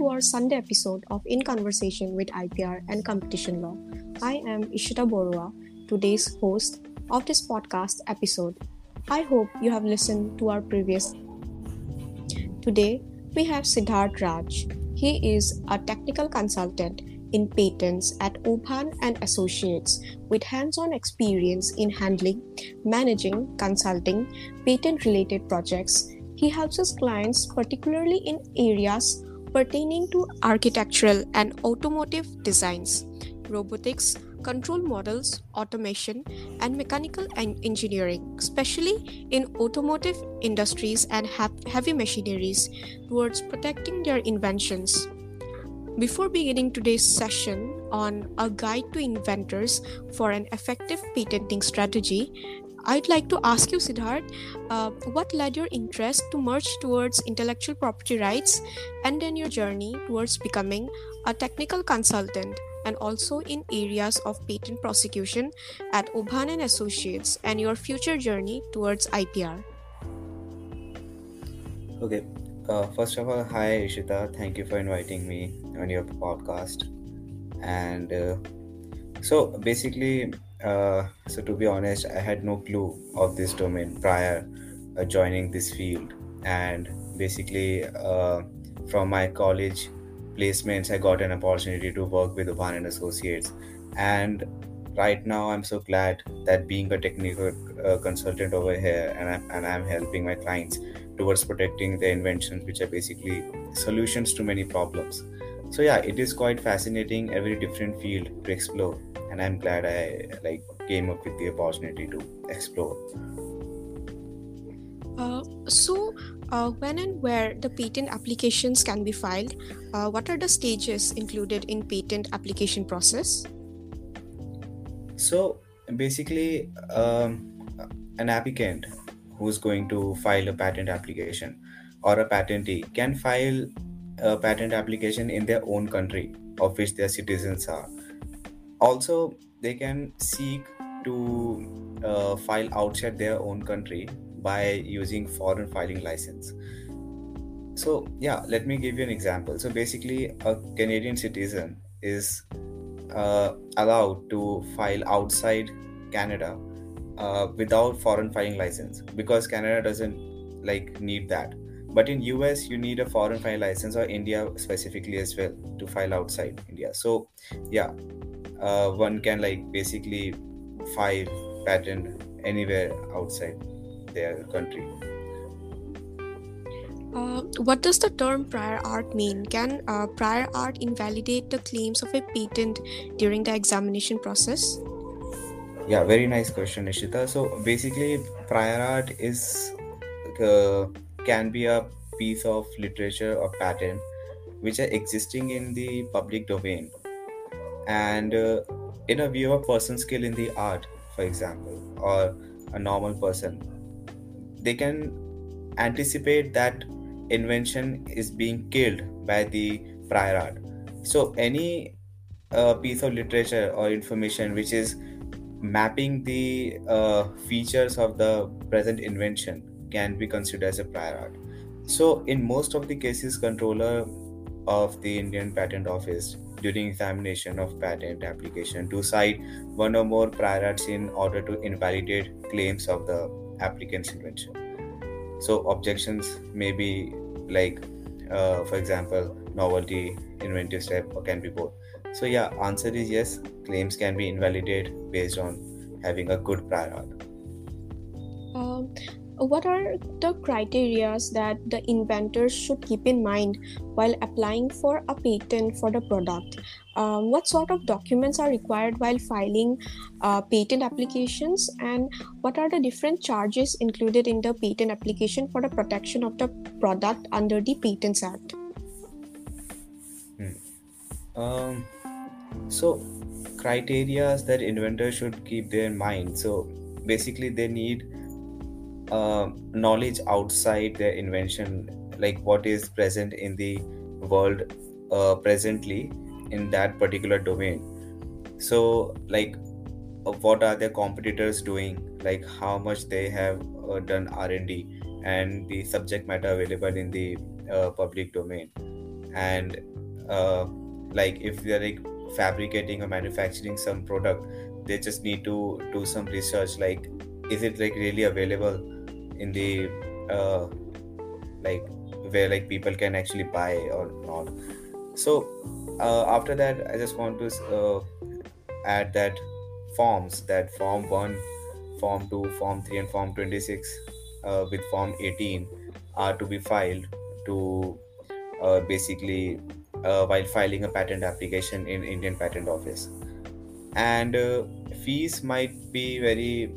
to our Sunday episode of In Conversation with IPR and Competition Law. I am Isheta Boruah, today's host of this podcast episode. I hope you have listened to our previous. Today, we have Siddharth Raj. He is a technical consultant in patents at Obhan and Associates with hands-on experience in handling, managing, consulting patent-related projects. He helps his clients particularly in areas pertaining to architectural and automotive designs, robotics, control models, automation, and mechanical engineering, especially in automotive industries and heavy machineries, towards protecting their inventions. Before beginning today's session on a guide to inventors for an effective patenting strategy, I'd like to ask you, Siddharth, uh, what led your interest to merge towards intellectual property rights and then your journey towards becoming a technical consultant and also in areas of patent prosecution at Obhan and Associates and your future journey towards IPR? Okay, uh, first of all, hi Isheta, thank you for inviting me on your podcast. And uh, so basically, uh, so to be honest, I had no clue of this domain prior uh, joining this field, and basically uh, from my college placements, I got an opportunity to work with Obhan and Associates, and right now I'm so glad that being a technical uh, consultant over here, and I'm, and I'm helping my clients towards protecting their inventions, which are basically solutions to many problems. So yeah, it is quite fascinating, every different field to explore. And i'm glad i like came up with the opportunity to explore. Uh, so uh, when and where the patent applications can be filed uh, what are the stages included in patent application process? So basically um, an applicant who's going to file a patent application or a patentee can file a patent application in their own country of which their citizens are. Also they can seek to uh, file outside their own country by using foreign filing license. So yeah let me give you an example. So basically a canadian citizen is uh, allowed to file outside canada uh, without foreign filing license because canada doesn't like need that but in us you need a foreign filing license or india specifically as well to file outside india so yeah uh, one can like basically file patent anywhere outside their country. Uh, what does the term prior art mean? Can uh, prior art invalidate the claims of a patent during the examination process? Yeah, very nice question, Nishita. So basically, prior art is uh, can be a piece of literature or patent which are existing in the public domain. And uh, in a view of a person skill in the art for example or a normal person they can anticipate that invention is being killed by the prior art. So any uh, piece of literature or information which is mapping the uh, features of the present invention can be considered as a prior art so in most of the cases controller of the indian patent office during examination of patent application to cite one or more prior arts in order to invalidate claims of the applicant's invention. So objections may be like, uh, for example, novelty, inventive step, or can be both. So yeah, answer is yes. Claims can be invalidated based on having a good prior art. What are the criteria that the inventors should keep in mind while applying for a patent for the product? Um, what sort of documents are required while filing uh, patent applications? And what are the different charges included in the patent application for the protection of the product under the Patents Act? Hmm. Um, so, criteria that inventors should keep their in mind. So, basically, they need uh, knowledge outside their invention like what is present in the world uh, presently in that particular domain. So like uh, what are their competitors doing? Like how much they have uh, done r&d and the subject matter available in the uh, public domain. And uh, like if they're like fabricating or manufacturing some product they just need to do some research like is it like really available in the uh, like where like people can actually buy or not. So uh, after that i just want to uh, add that forms that form 1 form 2 form 3 and form 26 uh, with form 18 are to be filed to uh, basically uh, while filing a patent application in indian patent office. And uh, fees might be very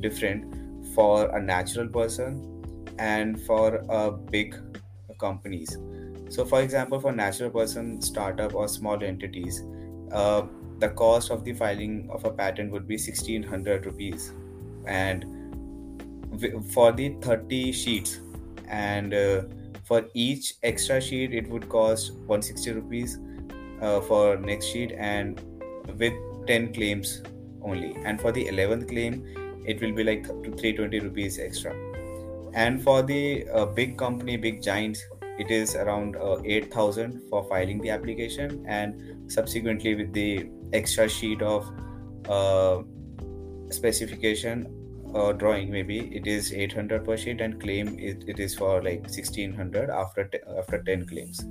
different for a natural person and for uh, big companies. So for example for natural person startup or small entities uh, the cost of the filing of a patent would be 1600 rupees. And for the 30 sheets and uh, for each extra sheet it would cost 160 rupees uh, for next sheet and with 10 claims only. And for the 11th claim it will be like 320 rupees extra. And for the uh, big company big giants it is around uh, 8000 for filing the application and subsequently with the extra sheet of uh, specification uh, drawing maybe it is 800 per sheet and claim it, it is for like 1600 after t- after 10 claims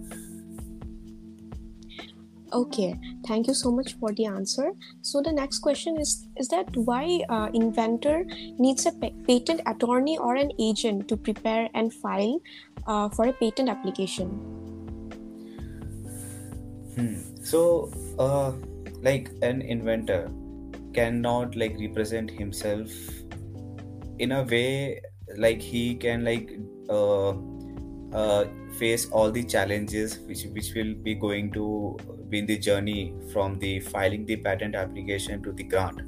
okay thank you so much for the answer so the next question is is that why uh, inventor needs a patent attorney or an agent to prepare and file uh, for a patent application hmm. so uh, like an inventor cannot like represent himself in a way like he can like uh, uh, face all the challenges which which will be going to be in the journey from the filing the patent application to the grant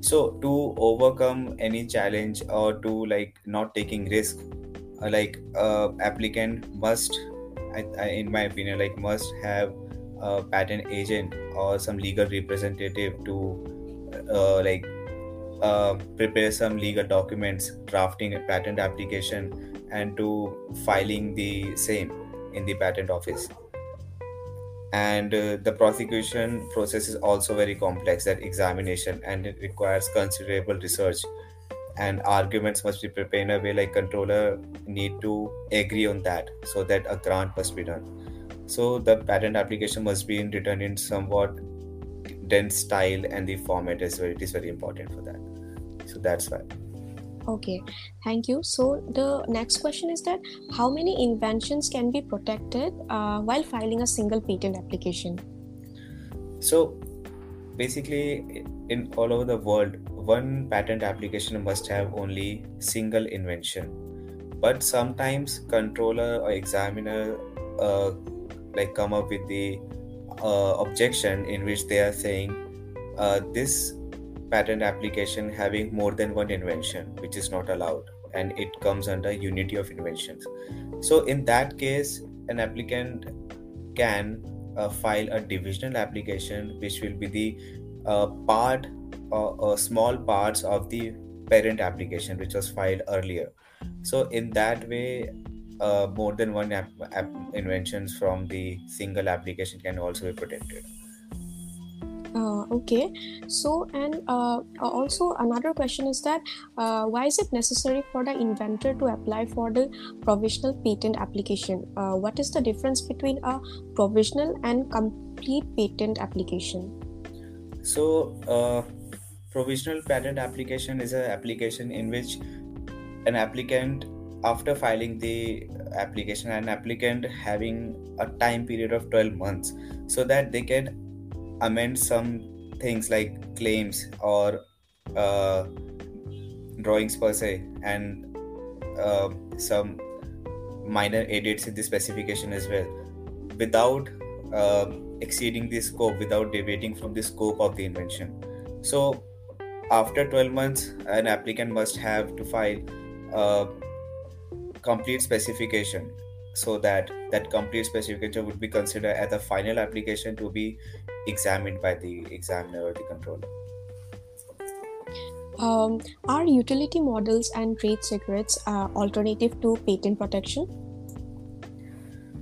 so to overcome any challenge or to like not taking risk uh, like uh, applicant must I, I, in my opinion like must have a patent agent or some legal representative to uh, like uh, prepare some legal documents, drafting a patent application, and to filing the same in the patent office. And uh, the prosecution process is also very complex, that examination, and it requires considerable research. And arguments must be prepared in a way like controller need to agree on that so that a grant must be done. So the patent application must be written in somewhat dense style and the format is very, it is very important for that so that's why okay thank you. So the next question is that how many inventions can be protected uh, while filing a single patent application? So basically in all over the world one patent application must have only single invention. But sometimes controller or examiner uh, like come up with the uh, objection in which they are saying uh, this patent application having more than one invention which is not allowed and it comes under unity of inventions. So in that case an applicant can uh, file a divisional application which will be the uh, part or uh, small parts of the parent application which was filed earlier. So in that way uh, more than one inventions from the single application can also be protected okay. So and uh, also another question is that uh, why is it necessary for the inventor to apply for the provisional patent application? Uh, what is the difference between a provisional and complete patent application? So uh, provisional patent application is an application in which an applicant after filing the application an applicant having a time period of 12 months so that they can amend some things like claims or uh, drawings per se and uh, some minor edits in the specification as well without uh, exceeding the scope without deviating from the scope of the invention. So after 12 months an applicant must have to file a complete specification so that that complete specification would be considered as a final application to be examined by the examiner or the controller. Um, are utility models and trade secrets uh, alternative to patent protection?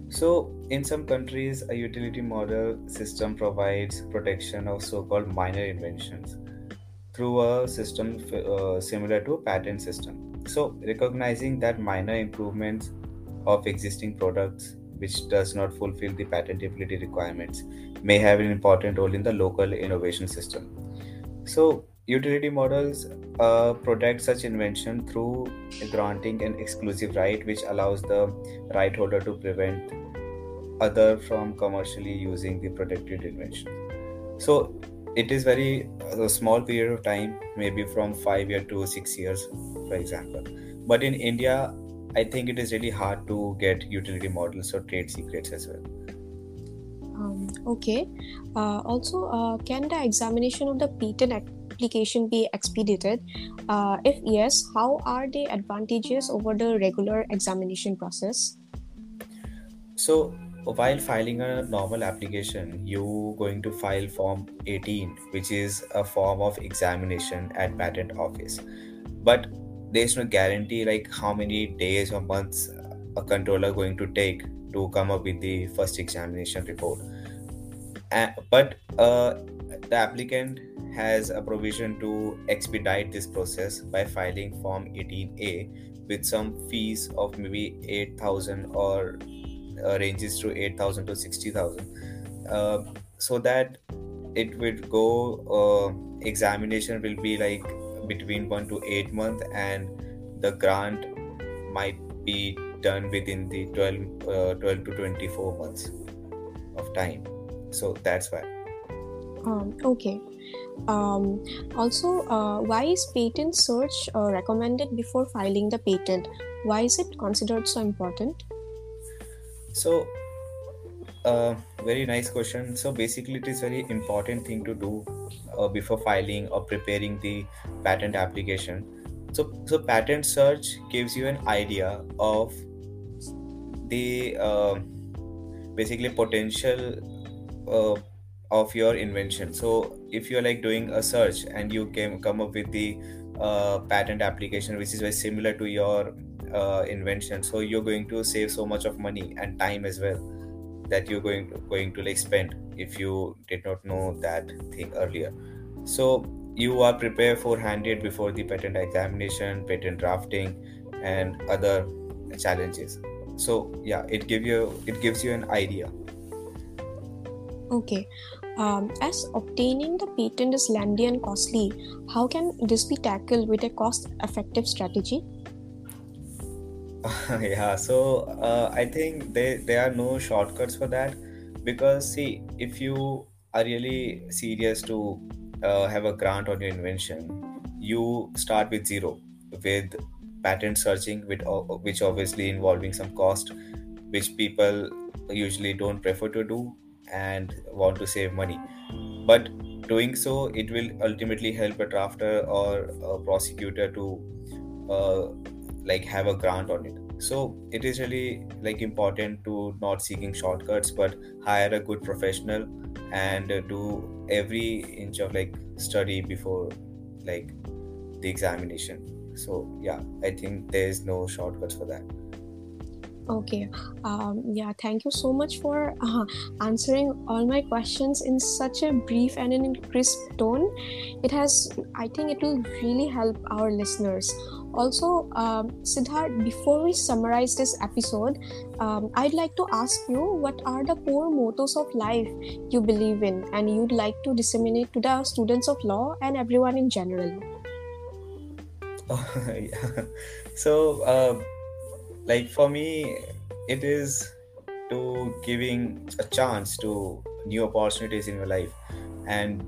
So, in some countries, a utility model system provides protection of so called minor inventions through a system uh, similar to a patent system. So, recognizing that minor improvements of existing products which does not fulfill the patentability requirements may have an important role in the local innovation system. So, utility models uh, protect such invention through granting an exclusive right which allows the right holder to prevent other from commercially using the protected invention. So, it is very a small period of time, maybe from five years to six years, for example. But in India, I think it is really hard to get utility models or trade secrets as well. Um, okay. Uh, also, uh, can the examination of the patent application be expedited? Uh, if yes, how are they advantages over the regular examination process? So, while filing a normal application, you going to file Form 18, which is a form of examination at patent office. But there's no guarantee like how many days or months a controller going to take to come up with the first examination report. Uh, but uh, the applicant has a provision to expedite this process by filing form 18a with some fees of maybe 8000 or uh, ranges to 8000 to 60000 uh, so that it would go uh, examination will be like between 1 to 8 months and the grant might be done within the 12, uh, 12 to 24 months of time. So that's why. Um, okay. Um, also uh, why is patent search uh, recommended before filing the patent? Why is it considered so important? So uh, very nice question. So basically it is very important thing to do uh, before filing or preparing the patent application. So so patent search gives you an idea of the uh, basically potential uh, of your invention. So if you're like doing a search and you came come up with the uh, patent application which is very similar to your uh, invention so you're going to save so much of money and time as well that you're going to, going to like spend if you did not know that thing earlier so you are prepared for handed before the patent examination patent drafting and other challenges so yeah it give you it gives you an idea Okay. Um, as obtaining the patent is lengthy and costly, how can this be tackled with a cost effective strategy? yeah, so uh, I think there, there are no shortcuts for that because, see, if you are really serious to uh, have a grant on your invention, you start with zero with patent searching, with, which obviously involving some cost, which people usually don't prefer to do and want to save money. But doing so it will ultimately help a drafter or a prosecutor to uh, like have a grant on it so it is really like important to not seeking shortcuts but hire a good professional and do every inch of like study before like the examination so yeah i think there is no shortcuts for that Okay. Um, yeah, thank you so much for uh, answering all my questions in such a brief and in crisp tone. It has, I think, it will really help our listeners. Also, um, Siddharth, before we summarize this episode, um, I'd like to ask you what are the core mottos of life you believe in and you'd like to disseminate to the students of law and everyone in general? So, uh, like for me it is to giving a chance to new opportunities in your life and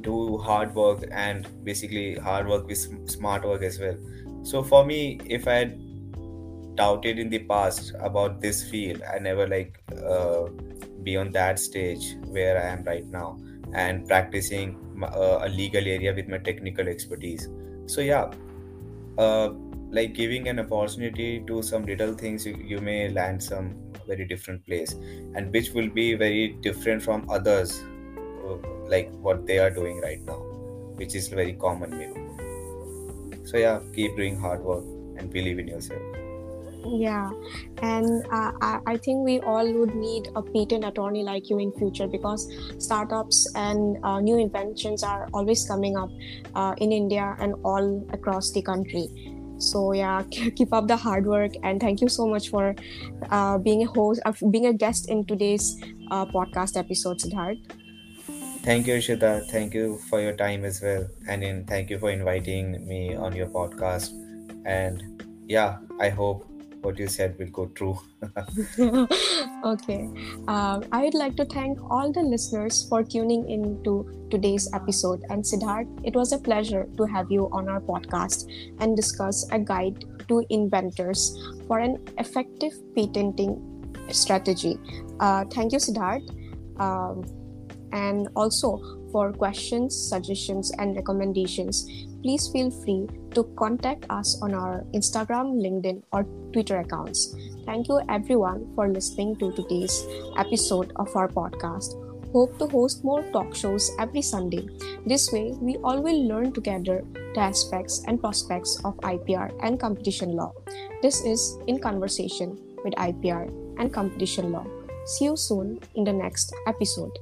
do hard work and basically hard work with smart work as well so for me if i had doubted in the past about this field i never like uh, be on that stage where i am right now and practicing uh, a legal area with my technical expertise. So yeah uh, like giving an opportunity to some little things you, you may land some very different place and which will be very different from others uh, like what they are doing right now which is very common maybe so yeah keep doing hard work and believe in yourself. Yeah. And uh, I, think we all would need a patent attorney like you in future because startups and uh, new inventions are always coming up uh, in india and all across the country. So yeah keep up the hard work and thank you so much for uh, being a host uh, being a guest in today's uh, podcast episode siddharth Thank you, Isheta. Thank you for your time as well. And in, thank you for inviting me on your podcast. And yeah, I hope what you said will go true. okay. Um, I would like to thank all the listeners for tuning in to today's episode. And Siddharth, it was a pleasure to have you on our podcast and discuss a guide to inventors for an effective patenting strategy. Uh, thank you, Siddharth. Um, and also for questions, suggestions, and recommendations, please feel free to contact us on our Instagram, LinkedIn, or Twitter accounts. Thank you, everyone, for listening to today's episode of our podcast. Hope to host more talk shows every Sunday. This way, we all will learn together the aspects and prospects of IPR and competition law. This is In Conversation with IPR and Competition Law. See you soon in the next episode.